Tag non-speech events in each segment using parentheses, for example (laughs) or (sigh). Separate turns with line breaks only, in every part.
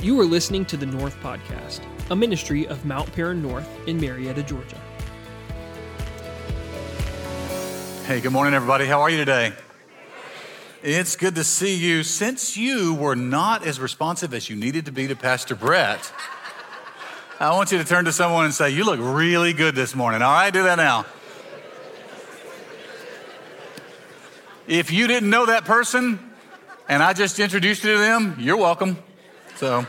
You are listening to the North Podcast, a ministry of Mount Paran North in Marietta, Georgia.
Hey, good morning, everybody. How are you today? It's good to see you. Since you were not as responsive as you needed to be to Pastor Brett, I want you to turn to someone and say, You look really good this morning. All right, do that now. If you didn't know that person and I just introduced you to them, you're welcome. So,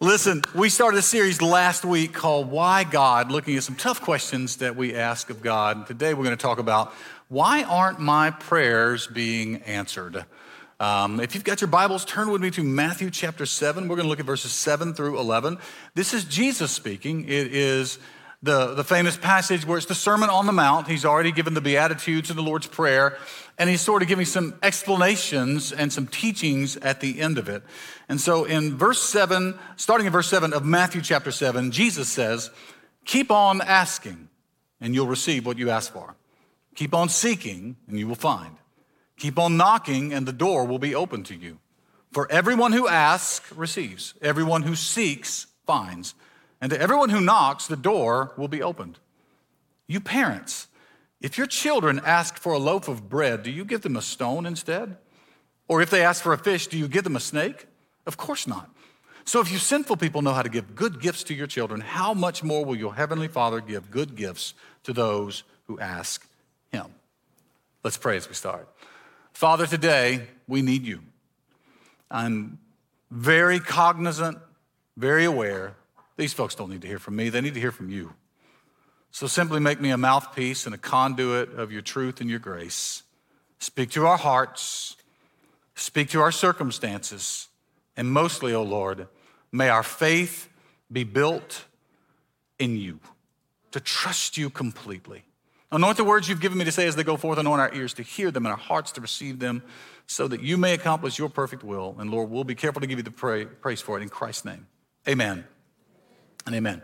listen, we started a series last week called Why God, looking at some tough questions that we ask of God. Today we're going to talk about why aren't my prayers being answered? Um, if you've got your Bibles, turn with me to Matthew chapter 7. We're going to look at verses 7 through 11. This is Jesus speaking. It is the, the famous passage where it's the Sermon on the Mount. He's already given the Beatitudes and the Lord's Prayer, and he's sort of giving some explanations and some teachings at the end of it. And so in verse 7, starting in verse 7 of Matthew chapter 7, Jesus says, Keep on asking, and you'll receive what you ask for. Keep on seeking, and you will find. Keep on knocking, and the door will be open to you. For everyone who asks receives, everyone who seeks finds, and to everyone who knocks, the door will be opened. You parents, if your children ask for a loaf of bread, do you give them a stone instead? Or if they ask for a fish, do you give them a snake? Of course not. So if you sinful people know how to give good gifts to your children, how much more will your heavenly Father give good gifts to those who ask him? Let's pray as we start. Father, today we need you. I'm very cognizant, very aware. These folks don't need to hear from me, they need to hear from you. So simply make me a mouthpiece and a conduit of your truth and your grace. Speak to our hearts, speak to our circumstances, and mostly, O oh Lord, may our faith be built in you, to trust you completely. Anoint the words you've given me to say as they go forth, anoint our ears to hear them and our hearts to receive them, so that you may accomplish your perfect will. And Lord, we'll be careful to give you the praise for it in Christ's name. Amen and amen.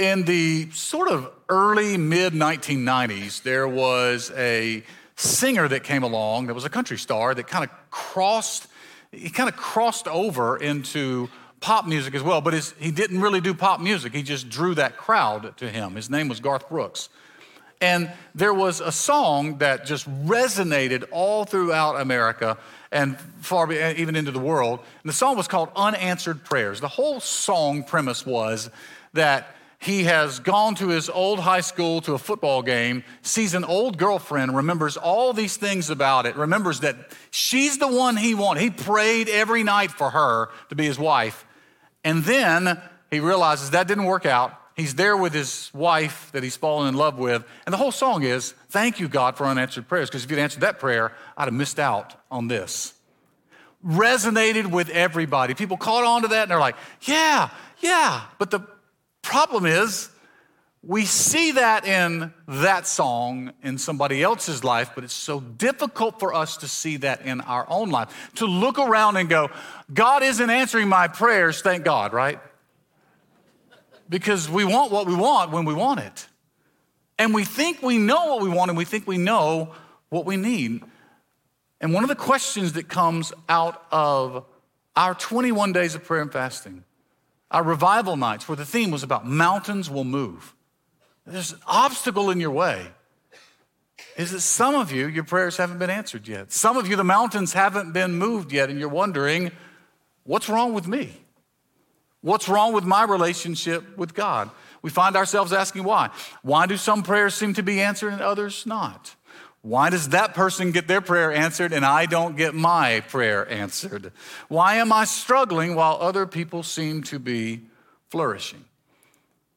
In the sort of early mid 1990s, there was a singer that came along that was a country star that kind of crossed, he kind of crossed over into pop music as well, but his, he didn't really do pop music. He just drew that crowd to him. His name was Garth Brooks. And there was a song that just resonated all throughout America and far even into the world. And the song was called Unanswered Prayers. The whole song premise was that he has gone to his old high school to a football game, sees an old girlfriend, remembers all these things about it, remembers that she's the one he wanted. He prayed every night for her to be his wife. And then he realizes that didn't work out. He's there with his wife that he's fallen in love with. And the whole song is, Thank you, God, for unanswered prayers. Because if you'd answered that prayer, I'd have missed out on this. Resonated with everybody. People caught on to that and they're like, Yeah, yeah. But the Problem is, we see that in that song in somebody else's life, but it's so difficult for us to see that in our own life. To look around and go, God isn't answering my prayers, thank God, right? Because we want what we want when we want it. And we think we know what we want and we think we know what we need. And one of the questions that comes out of our 21 days of prayer and fasting our revival nights where the theme was about mountains will move. There's an obstacle in your way. Is that some of you, your prayers haven't been answered yet. Some of you, the mountains haven't been moved yet, and you're wondering, what's wrong with me? What's wrong with my relationship with God? We find ourselves asking why. Why do some prayers seem to be answered and others not? Why does that person get their prayer answered and I don't get my prayer answered? Why am I struggling while other people seem to be flourishing?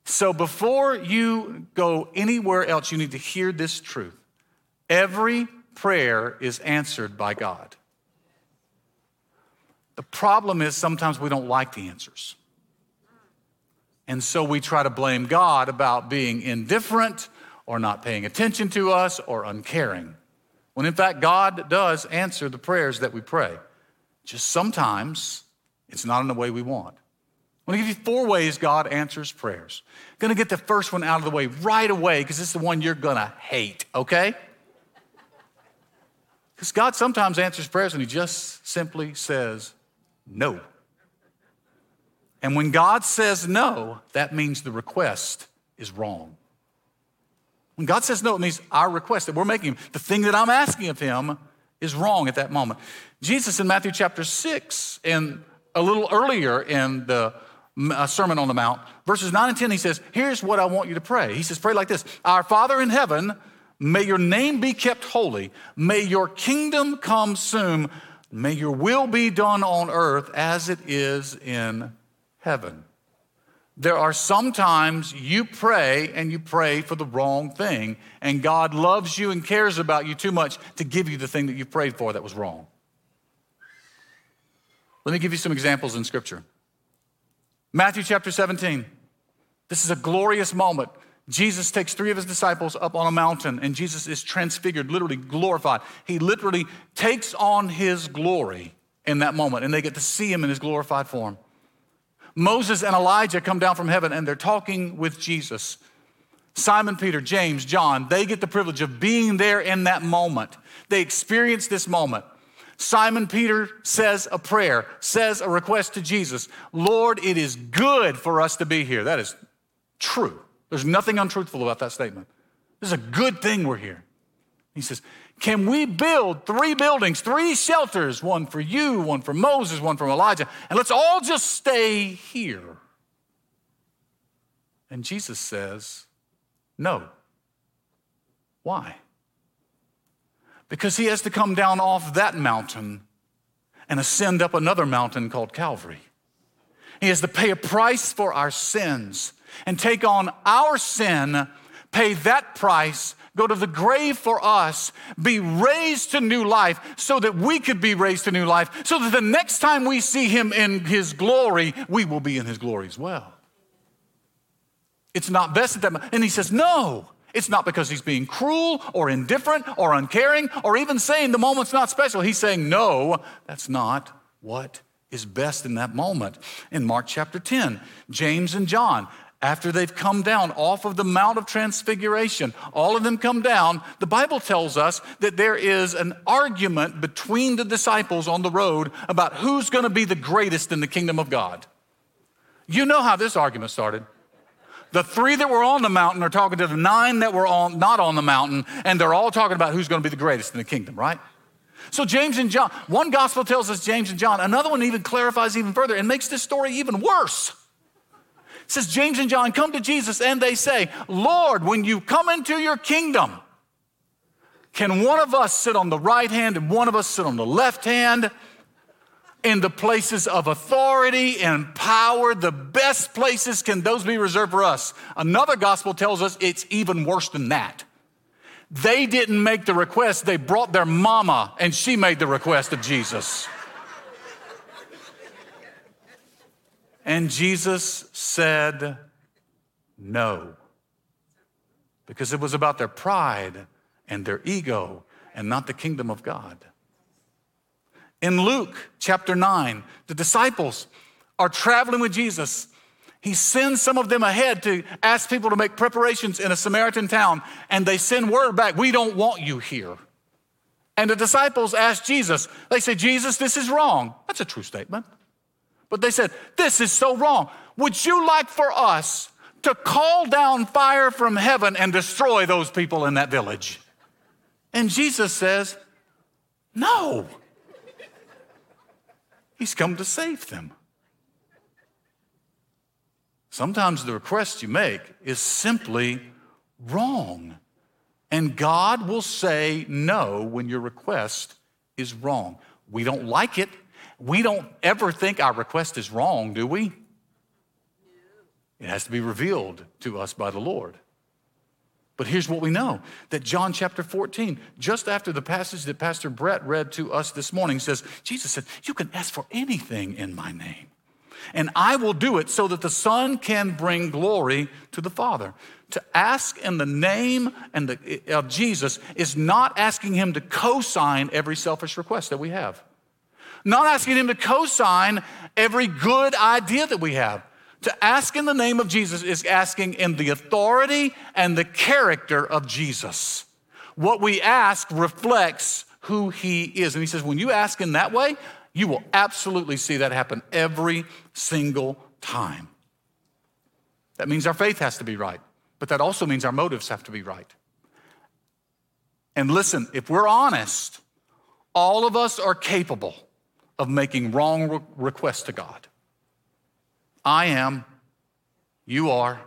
So, before you go anywhere else, you need to hear this truth. Every prayer is answered by God. The problem is sometimes we don't like the answers. And so we try to blame God about being indifferent or not paying attention to us or uncaring. When in fact, God does answer the prayers that we pray. Just sometimes it's not in the way we want. I'm gonna give you four ways God answers prayers. I'm gonna get the first one out of the way right away because it's the one you're gonna hate, okay? Because God sometimes answers prayers and He just simply says no. And when God says no, that means the request is wrong. When God says no, it means our request that we're making, him, the thing that I'm asking of Him, is wrong at that moment. Jesus in Matthew chapter 6, and a little earlier in the uh, Sermon on the Mount, verses 9 and 10, he says, Here's what I want you to pray. He says, Pray like this Our Father in heaven, may your name be kept holy, may your kingdom come soon, may your will be done on earth as it is in heaven. There are sometimes you pray and you pray for the wrong thing, and God loves you and cares about you too much to give you the thing that you prayed for that was wrong. Let me give you some examples in Scripture. Matthew chapter 17. This is a glorious moment. Jesus takes three of his disciples up on a mountain, and Jesus is transfigured, literally glorified. He literally takes on his glory in that moment, and they get to see him in his glorified form. Moses and Elijah come down from heaven and they're talking with Jesus. Simon Peter, James, John, they get the privilege of being there in that moment. They experience this moment. Simon Peter says a prayer, says a request to Jesus Lord, it is good for us to be here. That is true. There's nothing untruthful about that statement. This is a good thing we're here. He says, Can we build three buildings, three shelters, one for you, one for Moses, one for Elijah, and let's all just stay here? And Jesus says, No. Why? Because he has to come down off that mountain and ascend up another mountain called Calvary. He has to pay a price for our sins and take on our sin, pay that price, go to the grave for us, be raised to new life so that we could be raised to new life, so that the next time we see him in his glory, we will be in his glory as well. It's not best at that. Moment. And he says, No, it's not because he's being cruel or indifferent or uncaring or even saying the moment's not special. He's saying, No, that's not what is best in that moment. In Mark chapter 10, James and John, after they've come down off of the Mount of Transfiguration, all of them come down. The Bible tells us that there is an argument between the disciples on the road about who's going to be the greatest in the kingdom of God. You know how this argument started. The three that were on the mountain are talking to the nine that were on, not on the mountain, and they're all talking about who's going to be the greatest in the kingdom, right? So, James and John, one gospel tells us James and John, another one even clarifies even further and makes this story even worse. Says, James and John come to Jesus and they say, Lord, when you come into your kingdom, can one of us sit on the right hand and one of us sit on the left hand? in the places of authority and power, the best places, can those be reserved for us? Another gospel tells us it's even worse than that. They didn't make the request, they brought their mama, and she made the request of Jesus. And Jesus said no, because it was about their pride and their ego and not the kingdom of God. In Luke chapter 9, the disciples are traveling with Jesus. He sends some of them ahead to ask people to make preparations in a Samaritan town, and they send word back, We don't want you here. And the disciples ask Jesus, They say, Jesus, this is wrong. That's a true statement. But they said, This is so wrong. Would you like for us to call down fire from heaven and destroy those people in that village? And Jesus says, No. He's come to save them. Sometimes the request you make is simply wrong. And God will say no when your request is wrong. We don't like it. We don't ever think our request is wrong, do we? It has to be revealed to us by the Lord. But here's what we know that John chapter 14, just after the passage that Pastor Brett read to us this morning, says, Jesus said, You can ask for anything in my name, and I will do it so that the Son can bring glory to the Father. To ask in the name and the, of Jesus is not asking him to co sign every selfish request that we have, not asking him to co sign every good idea that we have. To ask in the name of Jesus is asking in the authority and the character of Jesus. What we ask reflects who he is. And he says, when you ask in that way, you will absolutely see that happen every single time. That means our faith has to be right, but that also means our motives have to be right. And listen, if we're honest, all of us are capable of making wrong re- requests to God. I am, you are.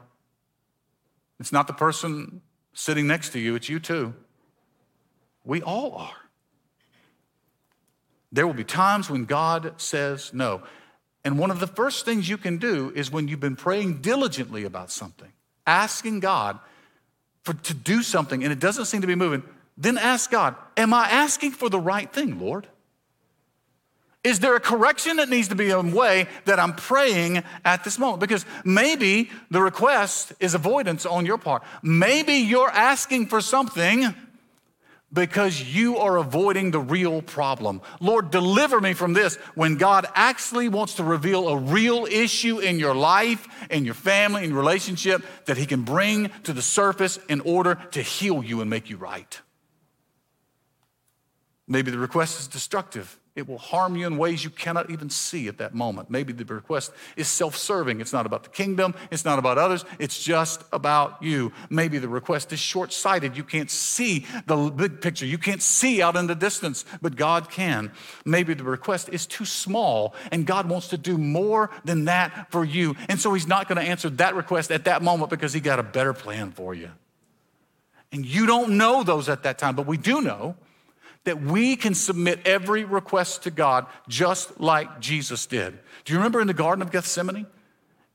It's not the person sitting next to you, it's you too. We all are. There will be times when God says no. And one of the first things you can do is when you've been praying diligently about something, asking God for, to do something and it doesn't seem to be moving, then ask God, Am I asking for the right thing, Lord? Is there a correction that needs to be in way that I'm praying at this moment? Because maybe the request is avoidance on your part. Maybe you're asking for something because you are avoiding the real problem. Lord, deliver me from this when God actually wants to reveal a real issue in your life, in your family, in relationship that He can bring to the surface in order to heal you and make you right. Maybe the request is destructive. It will harm you in ways you cannot even see at that moment. Maybe the request is self serving. It's not about the kingdom, it's not about others, it's just about you. Maybe the request is short sighted. You can't see the big picture, you can't see out in the distance, but God can. Maybe the request is too small, and God wants to do more than that for you. And so He's not going to answer that request at that moment because He got a better plan for you. And you don't know those at that time, but we do know that we can submit every request to God just like Jesus did. Do you remember in the Garden of Gethsemane?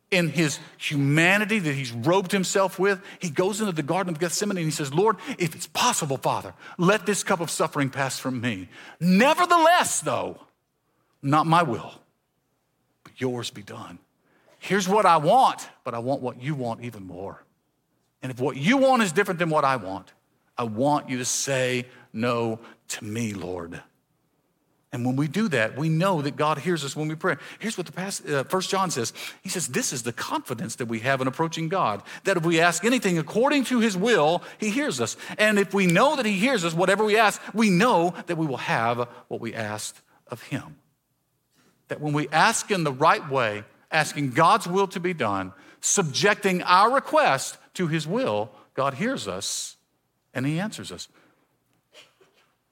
In his humanity that he's robed himself with, he goes into the Garden of Gethsemane and he says, Lord, if it's possible, Father, let this cup of suffering pass from me. Nevertheless, though, not my will, but yours be done. Here's what I want, but I want what you want even more. And if what you want is different than what I want, I want you to say no to me, Lord. And when we do that, we know that God hears us when we pray. Here's what the past, uh, First John says. He says, "This is the confidence that we have in approaching God. That if we ask anything according to His will, He hears us. And if we know that He hears us, whatever we ask, we know that we will have what we asked of Him. That when we ask in the right way, asking God's will to be done, subjecting our request to His will, God hears us and He answers us.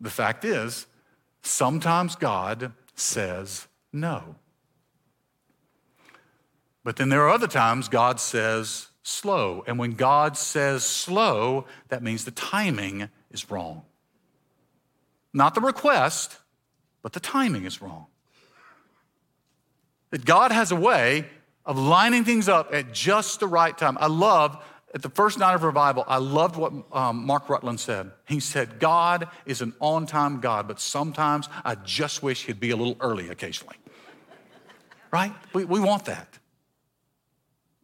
The fact is, sometimes God says no. But then there are other times God says slow. And when God says slow, that means the timing is wrong. Not the request, but the timing is wrong. That God has a way of lining things up at just the right time. I love at the first night of revival, I loved what um, Mark Rutland said. He said, God is an on time God, but sometimes I just wish he'd be a little early occasionally. right? We, we want that.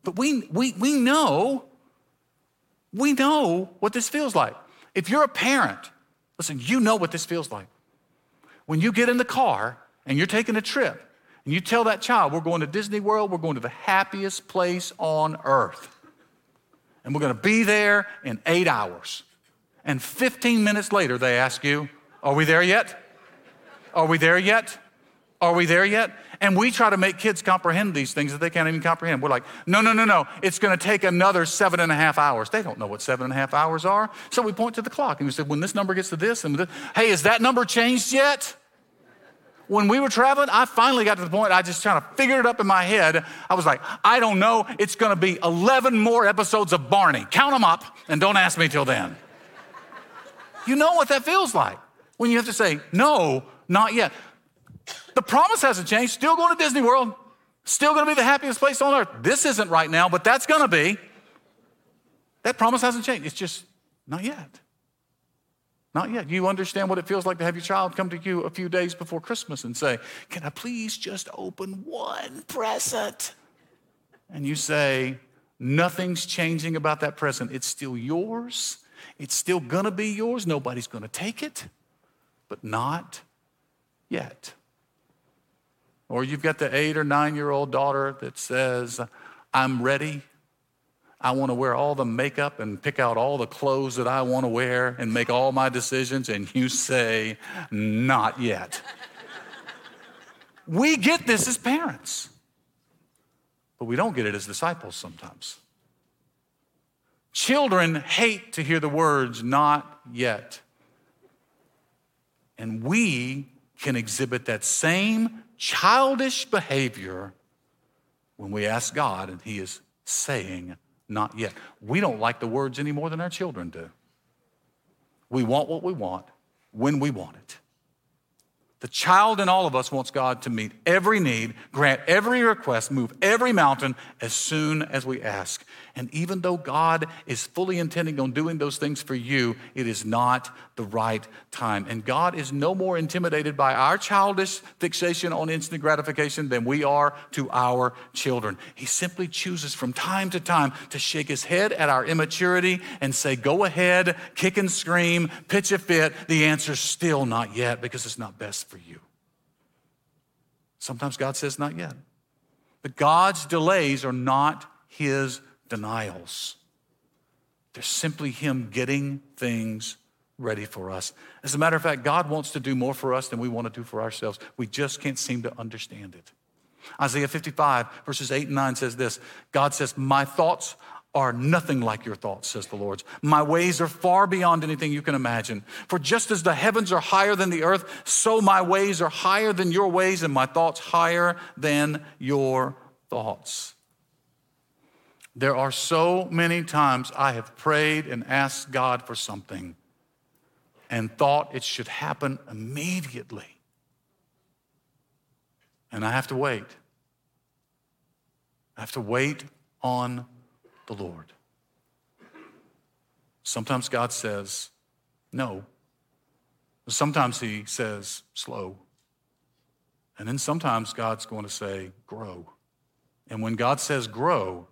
But we, we, we know, we know what this feels like. If you're a parent, listen, you know what this feels like. When you get in the car and you're taking a trip, and you tell that child, we're going to Disney World, we're going to the happiest place on earth and we're going to be there in eight hours. And 15 minutes later, they ask you, Are we there yet? Are we there yet? Are we there yet? And we try to make kids comprehend these things that they can't even comprehend. We're like, no, no, no, no. It's going to take another seven and a half hours. They don't know what seven and a half hours are. So we point to the clock and we say, when this number gets to this, and this, hey, is that number changed yet? When we were traveling, I finally got to the point I just kind of figured it up in my head. I was like, I don't know, it's gonna be 11 more episodes of Barney. Count them up and don't ask me till then. you know what that feels like when you have to say, no, not yet. The promise hasn't changed, still going to Disney World, still gonna be the happiest place on earth. This isn't right now, but that's gonna be. That promise hasn't changed, it's just not yet. Not yet. You understand what it feels like to have your child come to you a few days before Christmas and say, Can I please just open one present? And you say, Nothing's changing about that present. It's still yours. It's still gonna be yours. Nobody's gonna take it, but not yet. Or you've got the eight or nine year old daughter that says, I'm ready I want to wear all the makeup and pick out all the clothes that I want to wear and make all my decisions, and you say, Not yet. we get this as parents. but we don't get it as disciples sometimes. Children hate to hear the words, not yet. And we can exhibit that same childish behavior when we ask God and He is saying, not yet. We don't like the words any more than our children do. We want what we want when we want it. The child in all of us wants God to meet every need, grant every request, move every mountain as soon as we ask. And even though God is fully intending on doing those things for you, it is not the right time. And God is no more intimidated by our childish fixation on instant gratification than we are to our children. He simply chooses from time to time to shake his head at our immaturity and say, Go ahead, kick and scream, pitch a fit. The answer's still not yet because it's not best for you. Sometimes God says, Not yet. But God's delays are not his denials. They're simply Him getting things ready for us. As a matter of fact, God wants to do more for us than we want to do for ourselves. We just can't seem to understand it. Isaiah 55, verses 8 and 9 says this God says, My thoughts are nothing like your thoughts, says the Lord. My ways are far beyond anything you can imagine. For just as the heavens are higher than the earth, so my ways are higher than your ways, and my thoughts higher than your thoughts. There are so many times I have prayed and asked God for something and thought it should happen immediately. And I have to wait. I have to wait on the Lord. Sometimes God says, no. Sometimes He says, slow. And then sometimes God's going to say, grow. And when God says grow,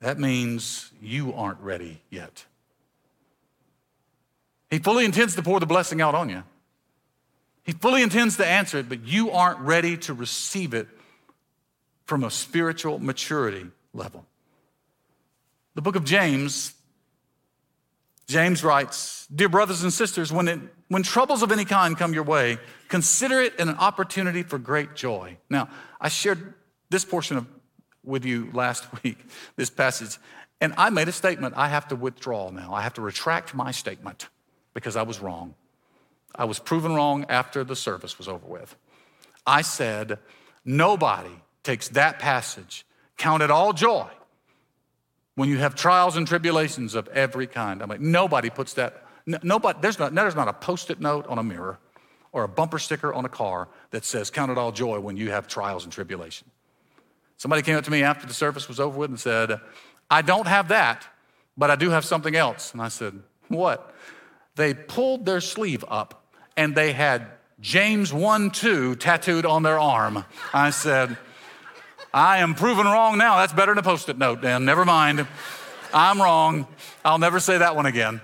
that means you aren't ready yet. He fully intends to pour the blessing out on you. He fully intends to answer it, but you aren't ready to receive it from a spiritual maturity level. The book of James, James writes Dear brothers and sisters, when, it, when troubles of any kind come your way, consider it an opportunity for great joy. Now, I shared this portion of with you last (laughs) week, this passage, and I made a statement I have to withdraw now. I have to retract my statement because I was wrong. I was proven wrong after the service was over with. I said, nobody takes that passage, count it all joy when you have trials and tribulations of every kind. I'm like, nobody puts that, nobody, there's not, there's not a post it note on a mirror or a bumper sticker on a car that says, count it all joy when you have trials and tribulation. Somebody came up to me after the service was over with and said, I don't have that, but I do have something else. And I said, What? They pulled their sleeve up and they had James 1 2 tattooed on their arm. I said, I am proven wrong now. That's better than a post it note, Dan. Never mind. I'm wrong. I'll never say that one again.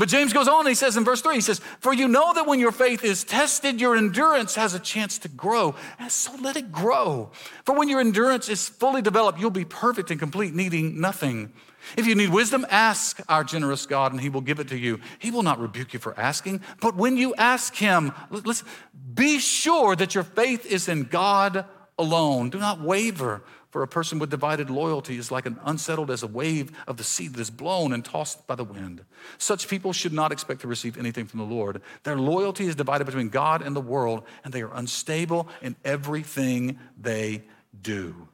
But James goes on, he says in verse 3, he says, For you know that when your faith is tested, your endurance has a chance to grow. And so let it grow. For when your endurance is fully developed, you'll be perfect and complete, needing nothing. If you need wisdom, ask our generous God, and He will give it to you. He will not rebuke you for asking, but when you ask Him, listen, be sure that your faith is in God alone. Do not waver. For a person with divided loyalty is like an unsettled as a wave of the sea that is blown and tossed by the wind. Such people should not expect to receive anything from the Lord. Their loyalty is divided between God and the world, and they are unstable in everything they do.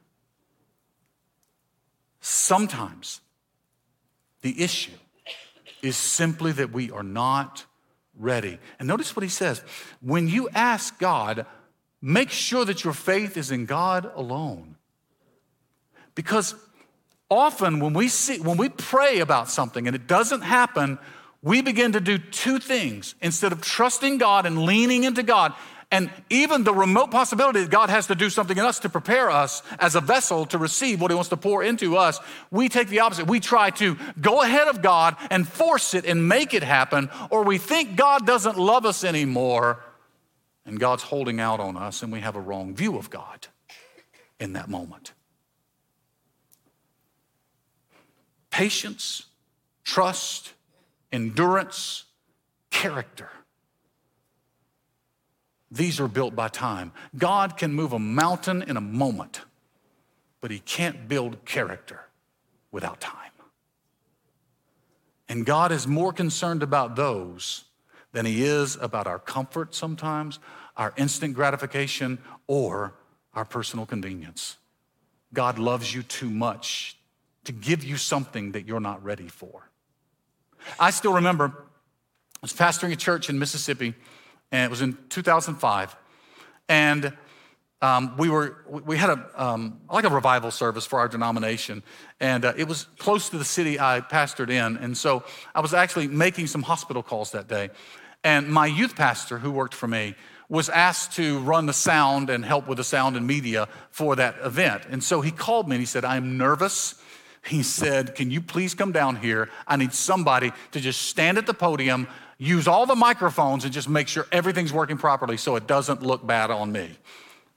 Sometimes the issue is simply that we are not ready. And notice what he says when you ask God, make sure that your faith is in God alone. Because often when we see when we pray about something and it doesn't happen, we begin to do two things instead of trusting God and leaning into God. And even the remote possibility that God has to do something in us to prepare us as a vessel to receive what He wants to pour into us, we take the opposite. We try to go ahead of God and force it and make it happen, or we think God doesn't love us anymore and God's holding out on us, and we have a wrong view of God in that moment. Patience, trust, endurance, character. These are built by time. God can move a mountain in a moment. but he can't build character without time. And God is more concerned about those than he is about our comfort sometimes, our instant gratification, or our personal convenience. God loves you too much to give you something that you're not ready for. I still remember I was pastoring a church in Mississippi, and it was in 2005. And um, we were we had a um, like a revival service for our denomination, and uh, it was close to the city I pastored in, and so I was actually making some hospital calls that day, and my youth pastor who worked for me was asked to run the sound and help with the sound and media for that event, and so he called me and he said, "I'm nervous." He said, "Can you please come down here? I need somebody to just stand at the podium." Use all the microphones and just make sure everything's working properly so it doesn't look bad on me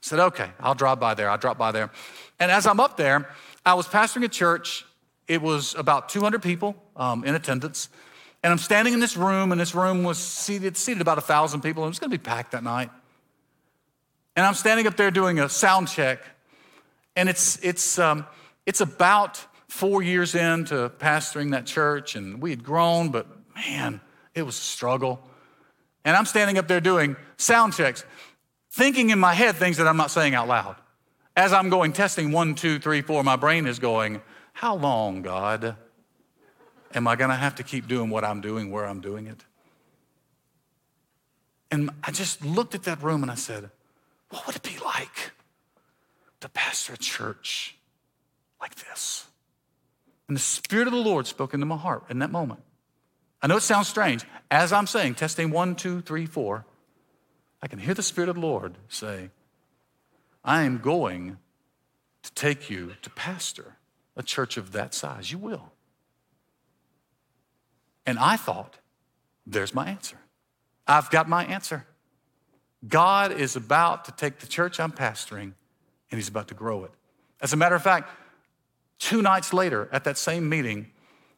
I said, okay, I'll drop by there. I'll drop by there. And as I'm up there, I was pastoring a church. It was about 200 people um, in attendance. And I'm standing in this room, and this room was seated, seated about 1,000 people. It was going to be packed that night. And I'm standing up there doing a sound check. And it's, it's, um, it's about four years into pastoring that church, and we had grown, but man, it was a struggle. And I'm standing up there doing sound checks thinking in my head things that I'm not saying out loud. As I'm going testing one, two, three, four, my brain is going, How long, God? Am I going to have to keep doing what I'm doing where I'm doing it? And I just looked at that room and I said, What would it be like to pastor a church like this? And the Spirit of the Lord spoke into my heart in that moment. I know it sounds strange. As I'm saying, testing one, two, three, four, I can hear the Spirit of the Lord say, I am going to take you to pastor a church of that size. You will. And I thought, there's my answer. I've got my answer. God is about to take the church I'm pastoring and he's about to grow it. As a matter of fact, two nights later at that same meeting,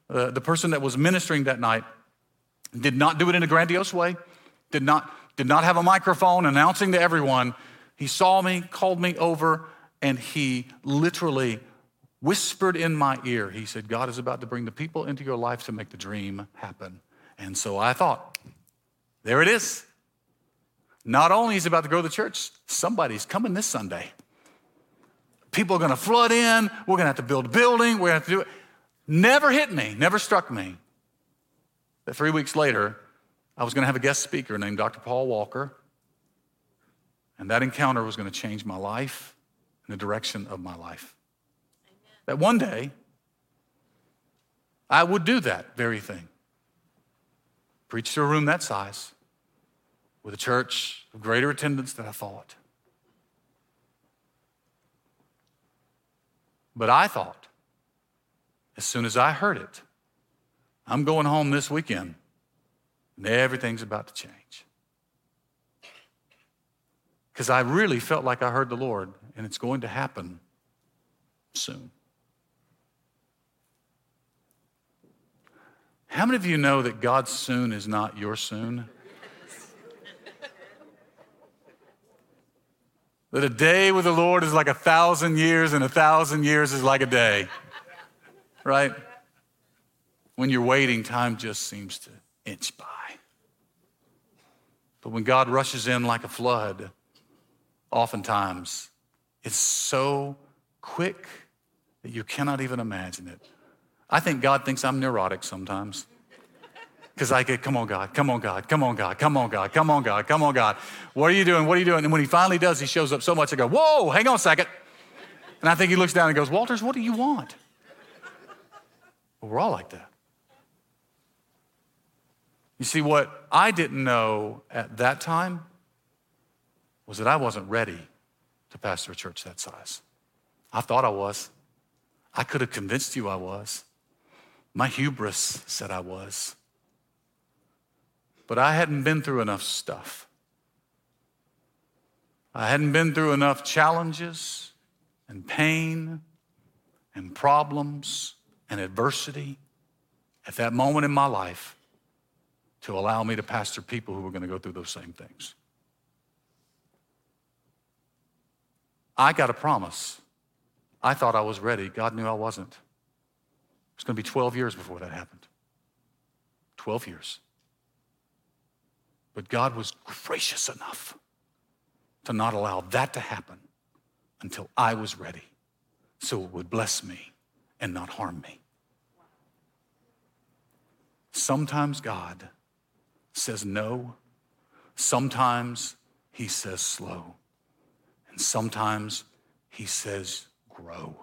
uh, the person that was ministering that night did not do it in a grandiose way, did not did not have a microphone announcing to everyone. He saw me, called me over, and he literally whispered in my ear. He said, God is about to bring the people into your life to make the dream happen. And so I thought, there it is. Not only is he about to grow the church, somebody's coming this Sunday. People are going to flood in. We're going to have to build a building. We're going to have to do it. Never hit me, never struck me. That three weeks later, I was going to have a guest speaker named Dr. Paul Walker, and that encounter was going to change my life and the direction of my life. Amen. That one day, I would do that very thing preach to a room that size with a church of greater attendance than I thought. But I thought, as soon as I heard it, I'm going home this weekend and everything's about to change. Because I really felt like I heard the Lord, and it's going to happen soon. How many of you know that God's soon is not your soon? That a day with the Lord is like a thousand years, and a thousand years is like a day. Right? When you're waiting, time just seems to inch by. But when God rushes in like a flood, oftentimes it's so quick that you cannot even imagine it. I think God thinks I'm neurotic sometimes. Because I get, come on, God, come on, God, come on, God, come on, God, come on, God, come on, God. What are you doing? What are you doing? And when he finally does, he shows up so much, I go, whoa, hang on a second. And I think he looks down and goes, Walters, what do you want? Well, we're all like that. You see, what I didn't know at that time was that I wasn't ready to pastor a church that size. I thought I was. I could have convinced you I was. My hubris said I was. But I hadn't been through enough stuff. I hadn't been through enough challenges and pain and problems and adversity at that moment in my life to allow me to pastor people who were going to go through those same things. I got a promise. I thought I was ready. God knew I wasn't. It was going to be 12 years before that happened. 12 years. But God was gracious enough to not allow that to happen until I was ready so it would bless me and not harm me. Sometimes God says no, sometimes He says slow, and sometimes He says grow.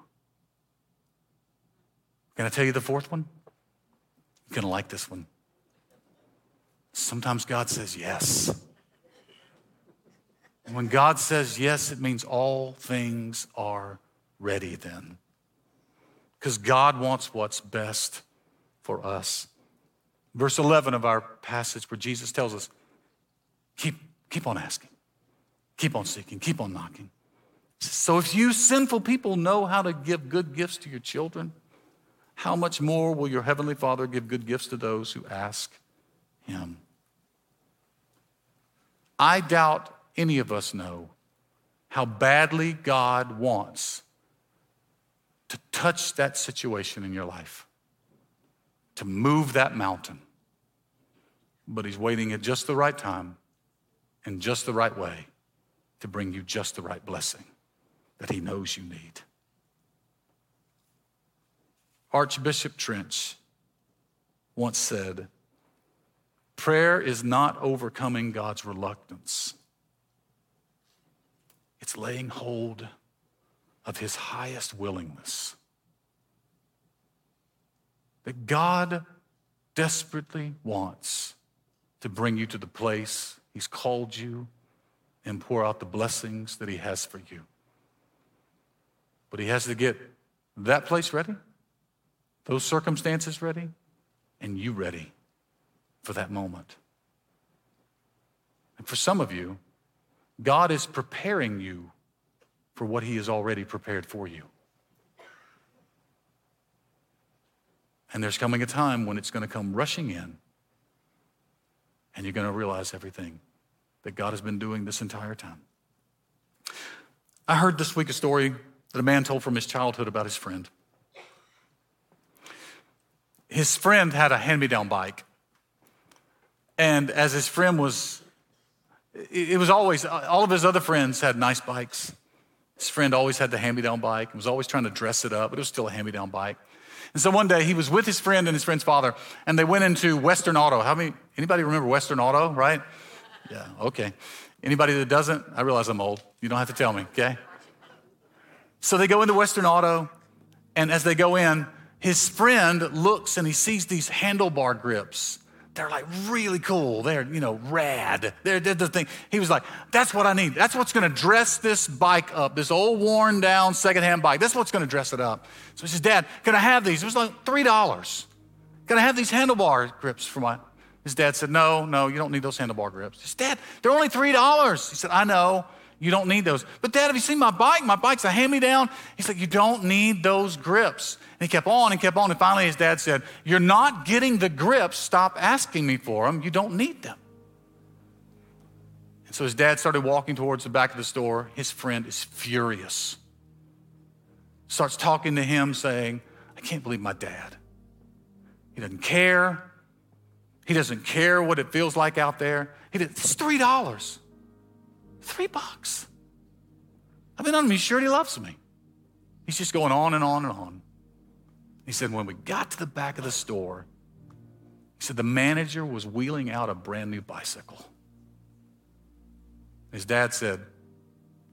Can I tell you the fourth one? You're going to like this one. Sometimes God says yes. And when God says yes, it means all things are ready then. Because God wants what's best for us. Verse 11 of our passage, where Jesus tells us, keep, keep on asking, keep on seeking, keep on knocking. So if you sinful people know how to give good gifts to your children, how much more will your heavenly Father give good gifts to those who ask him? I doubt any of us know how badly God wants to touch that situation in your life, to move that mountain. But He's waiting at just the right time in just the right way to bring you just the right blessing that He knows you need. Archbishop Trench once said, Prayer is not overcoming God's reluctance, it's laying hold of his highest willingness. That God desperately wants to bring you to the place he's called you and pour out the blessings that he has for you. But he has to get that place ready, those circumstances ready, and you ready for that moment. And for some of you, God is preparing you for what He has already prepared for you. And there's coming a time when it's going to come rushing in, and you're going to realize everything that God has been doing this entire time. I heard this week a story that a man told from his childhood about his friend. His friend had a hand me down bike. And as his friend was, it was always, all of his other friends had nice bikes. His friend always had the hand me down bike and was always trying to dress it up, but it was still a hand me down bike. And so one day he was with his friend and his friend's father, and they went into Western Auto. How many, anybody remember Western Auto, right? Yeah, okay. Anybody that doesn't, I realize I'm old. You don't have to tell me, okay? So they go into Western Auto, and as they go in, his friend looks and he sees these handlebar grips they're like really cool. They're, you know, rad. They're, they're the thing. He was like, that's what I need. That's what's going to dress this bike up, this old worn down secondhand bike. That's what's going to dress it up. So he says, Dad, can I have these? It was like $3. Can I have these handlebar grips for my. His dad said, No, no, you don't need those handlebar grips. He said, Dad, they're only $3. He said, I know. You don't need those. But dad, have you seen my bike? My bike's a hand me down. He's like, You don't need those grips. And he kept on and kept on. And finally, his dad said, You're not getting the grips. Stop asking me for them. You don't need them. And so his dad started walking towards the back of the store. His friend is furious. Starts talking to him, saying, I can't believe my dad. He doesn't care. He doesn't care what it feels like out there. He did, it's $3. Three bucks. I mean, I'm sure he loves me. He's just going on and on and on. He said, when we got to the back of the store, he said the manager was wheeling out a brand new bicycle. His dad said,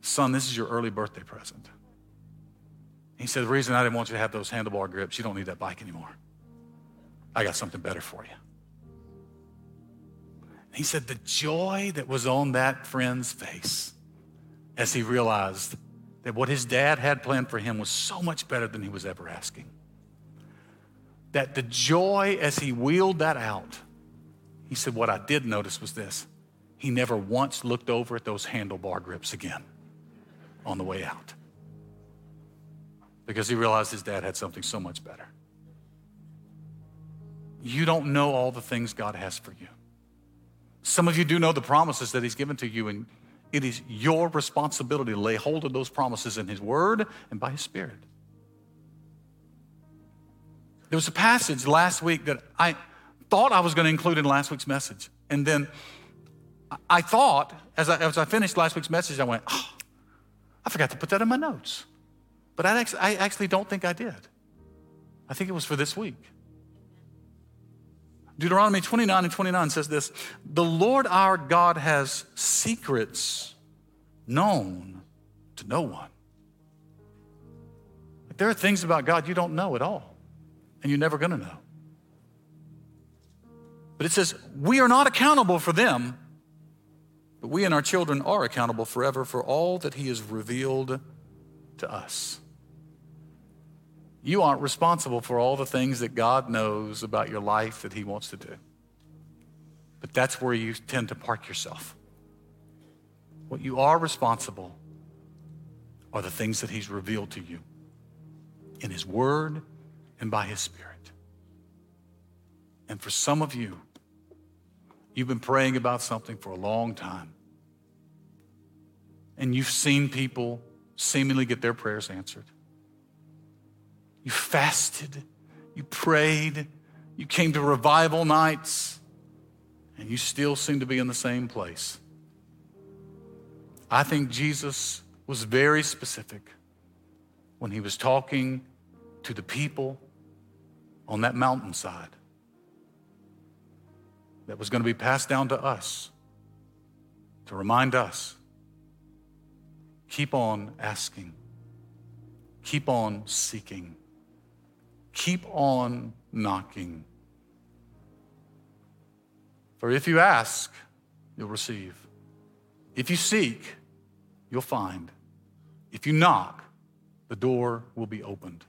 Son, this is your early birthday present. He said, The reason I didn't want you to have those handlebar grips, you don't need that bike anymore. I got something better for you. He said the joy that was on that friend's face as he realized that what his dad had planned for him was so much better than he was ever asking. That the joy as he wheeled that out, he said, What I did notice was this he never once looked over at those handlebar grips again on the way out because he realized his dad had something so much better. You don't know all the things God has for you. Some of you do know the promises that He's given to you, and it is your responsibility to lay hold of those promises in His Word and by His Spirit. There was a passage last week that I thought I was going to include in last week's message. And then I thought, as I, as I finished last week's message, I went, oh, I forgot to put that in my notes. But I actually, I actually don't think I did. I think it was for this week. Deuteronomy 29 and 29 says this The Lord our God has secrets known to no one. There are things about God you don't know at all, and you're never going to know. But it says, We are not accountable for them, but we and our children are accountable forever for all that He has revealed to us. You aren't responsible for all the things that God knows about your life that He wants to do. But that's where you tend to park yourself. What you are responsible are the things that He's revealed to you in His Word and by His Spirit. And for some of you, you've been praying about something for a long time. And you've seen people seemingly get their prayers answered. You fasted, you prayed, you came to revival nights, and you still seem to be in the same place. I think Jesus was very specific when he was talking to the people on that mountainside that was going to be passed down to us to remind us keep on asking, keep on seeking, keep on knocking. For if you ask, you'll receive. If you seek, you'll find. If you knock, the door will be opened.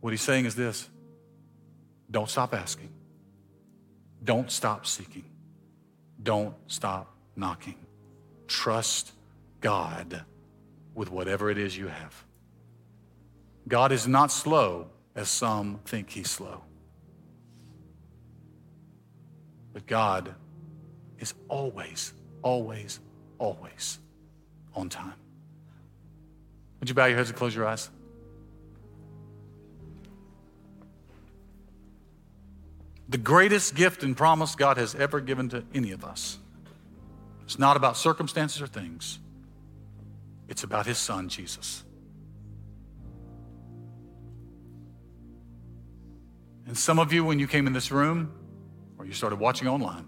What he's saying is this don't stop asking, don't stop seeking, don't stop knocking. Trust God with whatever it is you have. God is not slow as some think he's slow. But God is always, always, always on time. Would you bow your heads and close your eyes? The greatest gift and promise God has ever given to any of us. It's not about circumstances or things, it's about His Son, Jesus. And some of you, when you came in this room or you started watching online,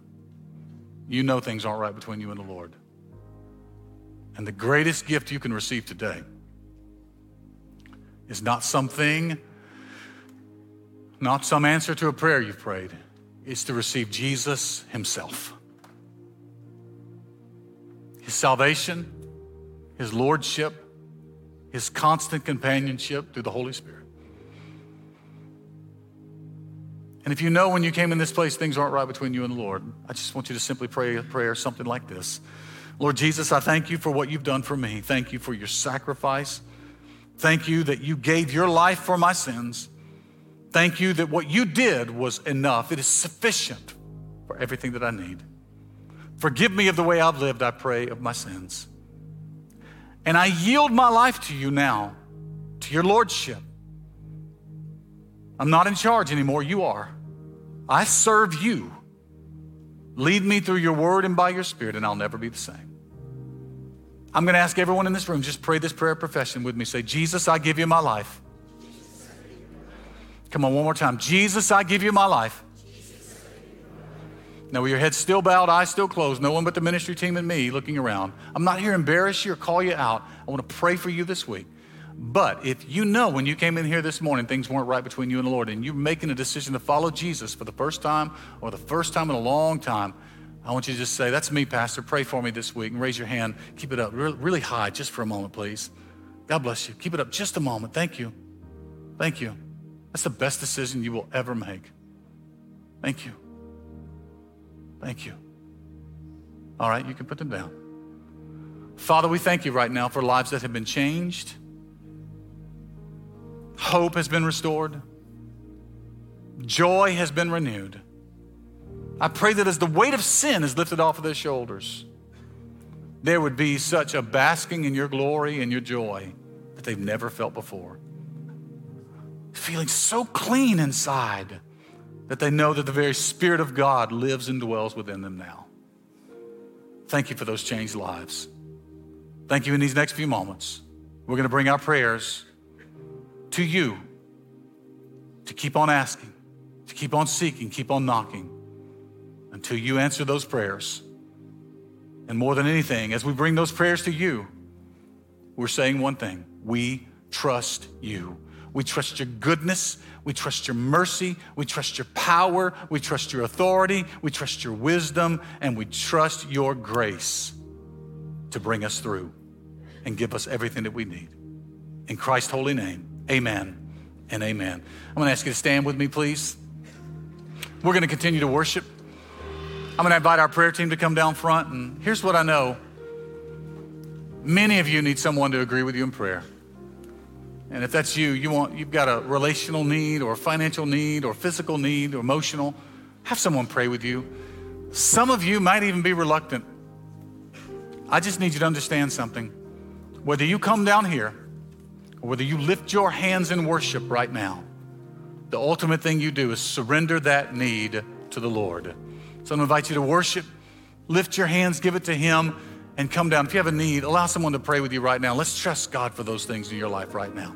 you know things aren't right between you and the Lord. And the greatest gift you can receive today is not something, not some answer to a prayer you've prayed, it's to receive Jesus Himself. His salvation, His lordship, His constant companionship through the Holy Spirit. And if you know when you came in this place things aren't right between you and the Lord, I just want you to simply pray a prayer, something like this Lord Jesus, I thank you for what you've done for me. Thank you for your sacrifice. Thank you that you gave your life for my sins. Thank you that what you did was enough. It is sufficient for everything that I need. Forgive me of the way I've lived, I pray, of my sins. And I yield my life to you now, to your lordship. I'm not in charge anymore, you are. I serve you. Lead me through your word and by your spirit, and I'll never be the same. I'm going to ask everyone in this room, just pray this prayer of profession with me. Say, Jesus, I give you my life. Come on, one more time. Jesus, I give you my life. Now, with your head still bowed, eyes still closed, no one but the ministry team and me looking around. I'm not here to embarrass you or call you out. I want to pray for you this week. But if you know when you came in here this morning things weren't right between you and the Lord, and you're making a decision to follow Jesus for the first time or the first time in a long time, I want you to just say, That's me, Pastor. Pray for me this week. And raise your hand. Keep it up really high just for a moment, please. God bless you. Keep it up just a moment. Thank you. Thank you. That's the best decision you will ever make. Thank you. Thank you. All right, you can put them down. Father, we thank you right now for lives that have been changed Hope has been restored. Joy has been renewed. I pray that as the weight of sin is lifted off of their shoulders, there would be such a basking in your glory and your joy that they've never felt before.
feeling so clean inside that they know that the very Spirit of God lives and dwells within them now. Thank you for those changed lives. Thank you in these next few moments. We're going to bring our prayers to you to keep on asking, to keep on seeking, keep on knocking until you answer those prayers. And more than anything, as we bring those prayers to you, we're saying one thing we trust you. We trust your goodness. We trust your mercy. We trust your power. We trust your authority. We trust your wisdom. And we trust your grace to bring us through and give us everything that we need. In Christ's holy name, amen and amen. I'm going to ask you to stand with me, please. We're going to continue to worship. I'm going to invite our prayer team to come down front. And here's what I know many of you need someone to agree with you in prayer. And if that's you, you want, you've got a relational need or a financial need or physical need or emotional, have someone pray with you. Some of you might even be reluctant. I just need you to understand something. Whether you come down here or whether you lift your hands in worship right now, the ultimate thing you do is surrender that need to the Lord. So to invite you to worship, lift your hands, give it to Him, and come down. If you have a need, allow someone to pray with you right now. Let's trust God for those things in your life right now.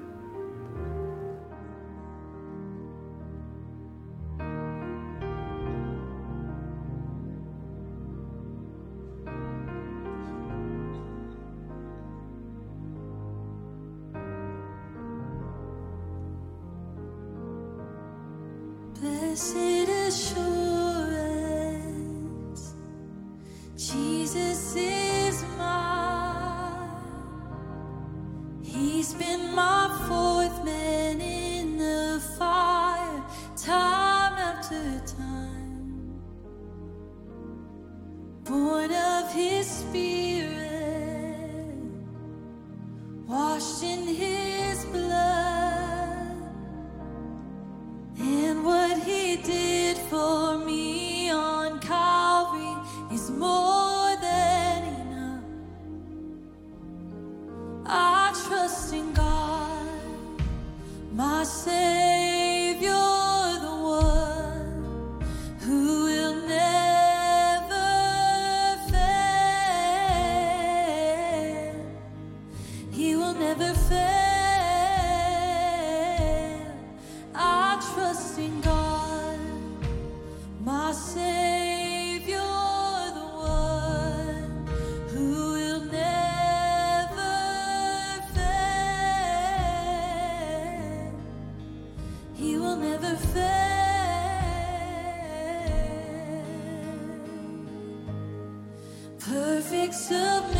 perfect submission.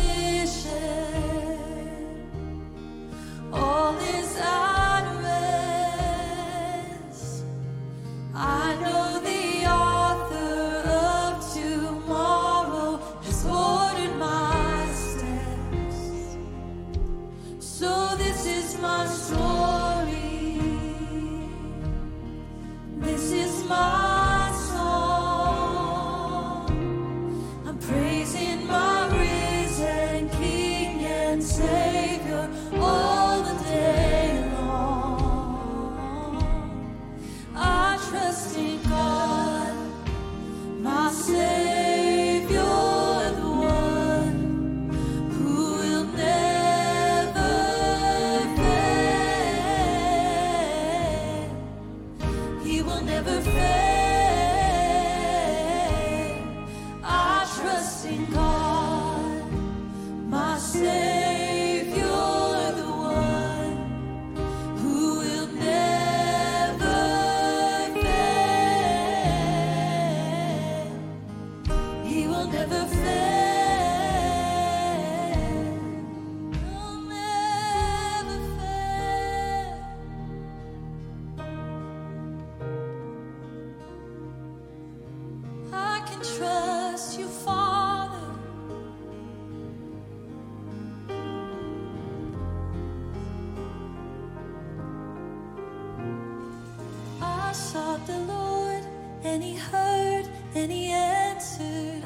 Sought the Lord, and he heard, and he answered.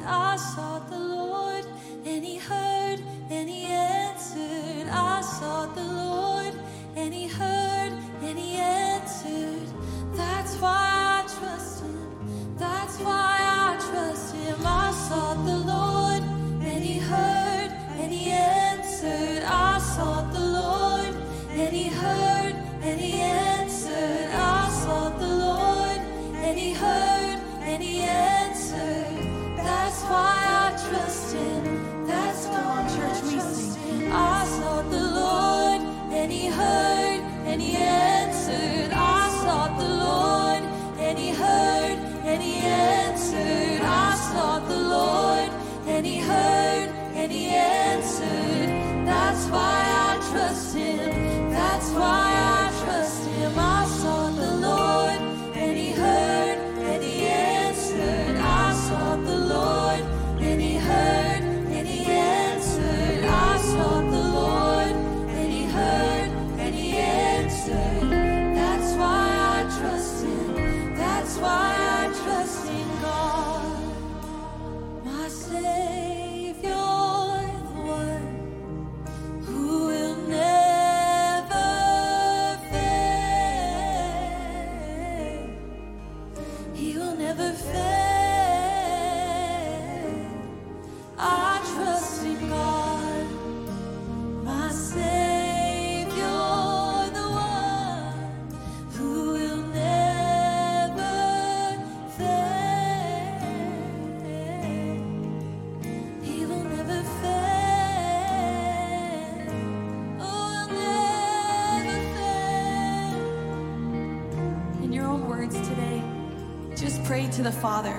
To the Father.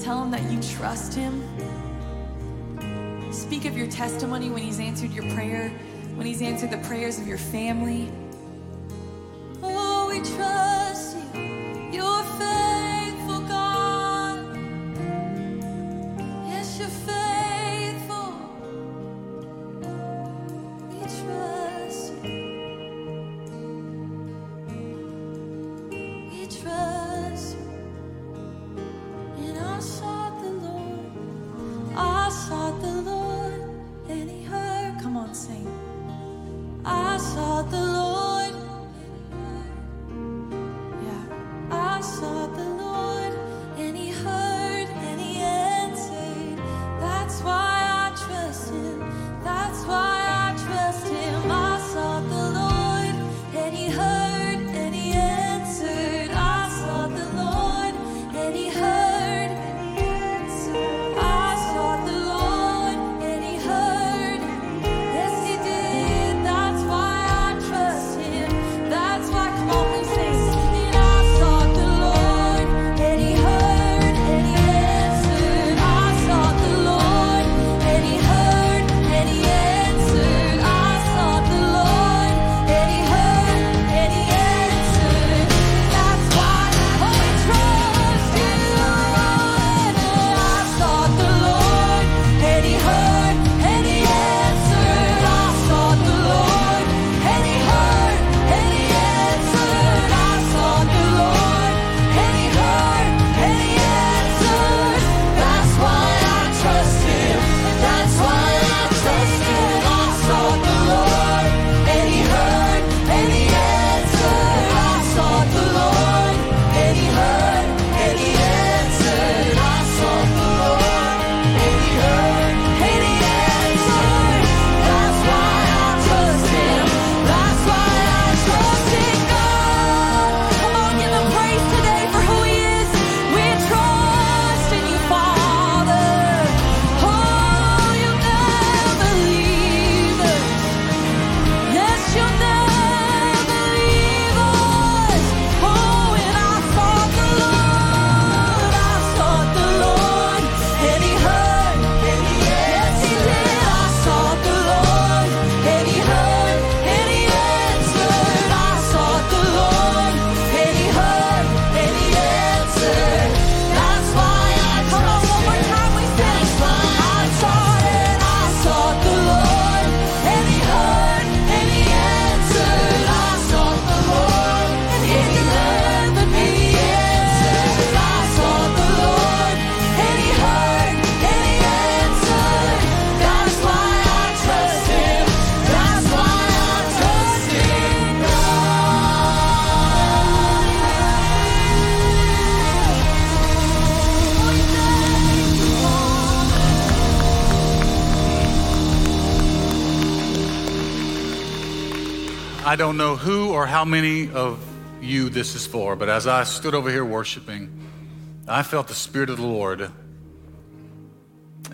Tell him that you trust him. Speak of your testimony when he's answered your prayer, when he's answered the prayers of your family.
Don't know who or how many of you this is for, but as I stood over here worshiping, I felt the Spirit of the Lord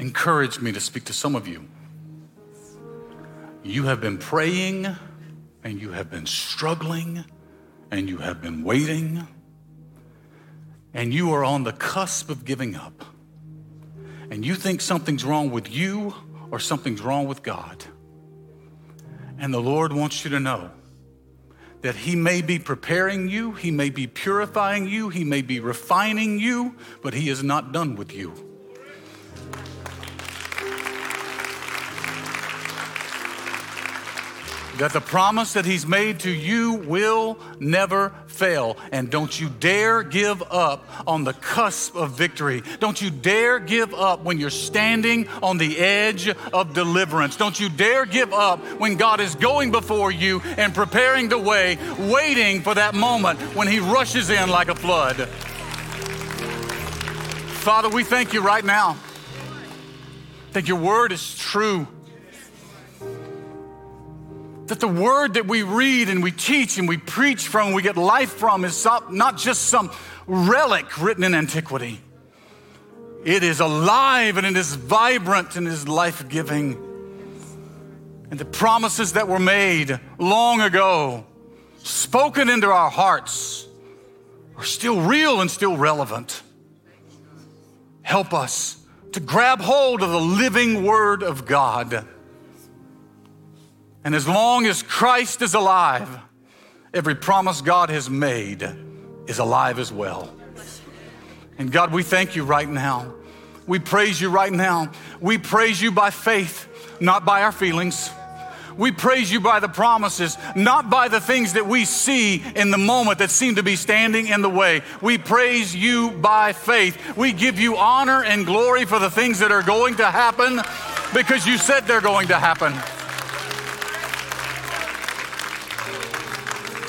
encourage me to speak to some of you. You have been praying and you have been struggling and you have been waiting and you are on the cusp of giving up. And you think something's wrong with you or something's wrong with God. And the Lord wants you to know that He may be preparing you, He may be purifying you, He may be refining you, but He is not done with you. That the promise that He's made to you will never fail. And don't you dare give up on the cusp of victory. Don't you dare give up when you're standing on the edge of deliverance. Don't you dare give up when God is going before you and preparing the way, waiting for that moment when He rushes in like a flood. Father, we thank you right now that your word is true. That the word that we read and we teach and we preach from, we get life from, is not just some relic written in antiquity. It is alive and it is vibrant and it is life giving. And the promises that were made long ago, spoken into our hearts, are still real and still relevant. Help us to grab hold of the living Word of God. And as long as Christ is alive, every promise God has made is alive as well. And God, we thank you right now. We praise you right now. We praise you by faith, not by our feelings. We praise you by the promises, not by the things that we see in the moment that seem to be standing in the way. We praise you by faith. We give you honor and glory for the things that are going to happen because you said they're going to happen.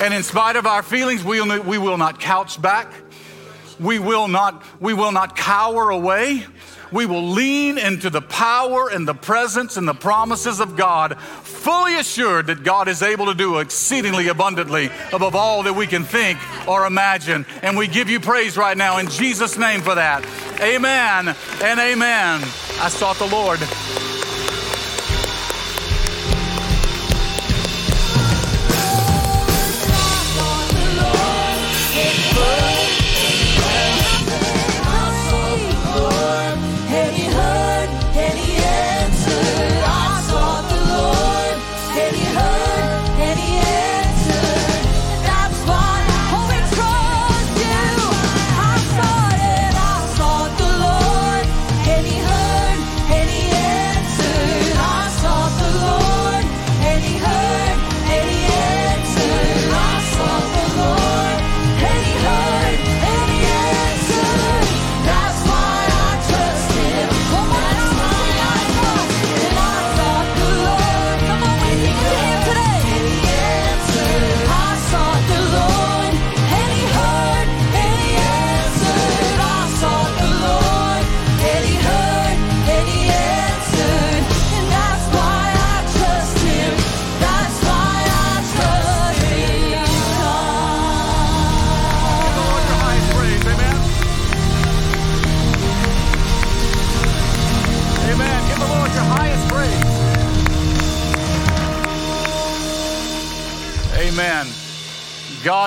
And in spite of our feelings, we will, we will not couch back. We will not, we will not cower away. We will lean into the power and the presence and the promises of God, fully assured that God is able to do exceedingly abundantly above all that we can think or imagine. And we give you praise right now in Jesus' name for that. Amen and amen. I sought the Lord.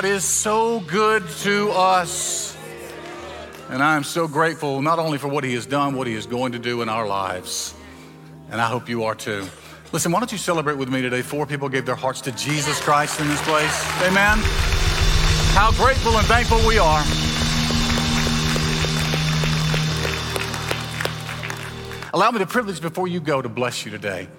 God is so good to us. And I am so grateful not only for what He has done, what He is going to do in our lives. And I hope you are too. Listen, why don't you celebrate with me today? Four people gave their hearts to Jesus Christ in this place. Amen. How grateful and thankful we are. Allow me the privilege before you go to bless you today.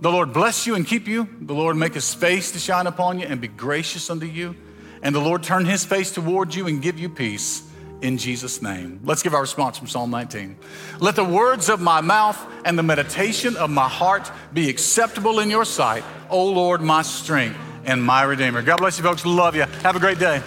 The Lord bless you and keep you. The Lord make his face to shine upon you and be gracious unto you and the Lord turn his face toward you and give you peace in Jesus' name. Let's give our response from Psalm 19. Let the words of my mouth and the meditation of my heart be acceptable in your sight, O Lord, my strength and my Redeemer. God bless you, folks. Love you. Have a great day.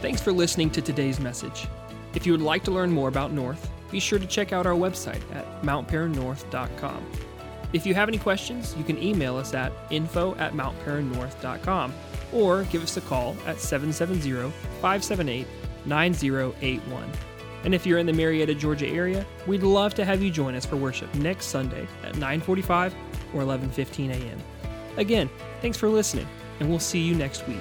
Thanks for listening to today's message. If you would like to learn more about North, be sure to check out our website at mountparannorth.com. If you have any questions, you can email us at info at mountparannorth.com or give us a call at 770 578 9081. And if you're in the Marietta, Georgia area, we'd love to have you join us for worship next Sunday at 9:45 or 11:15 a.m. Again, thanks for listening, and we'll see you next week.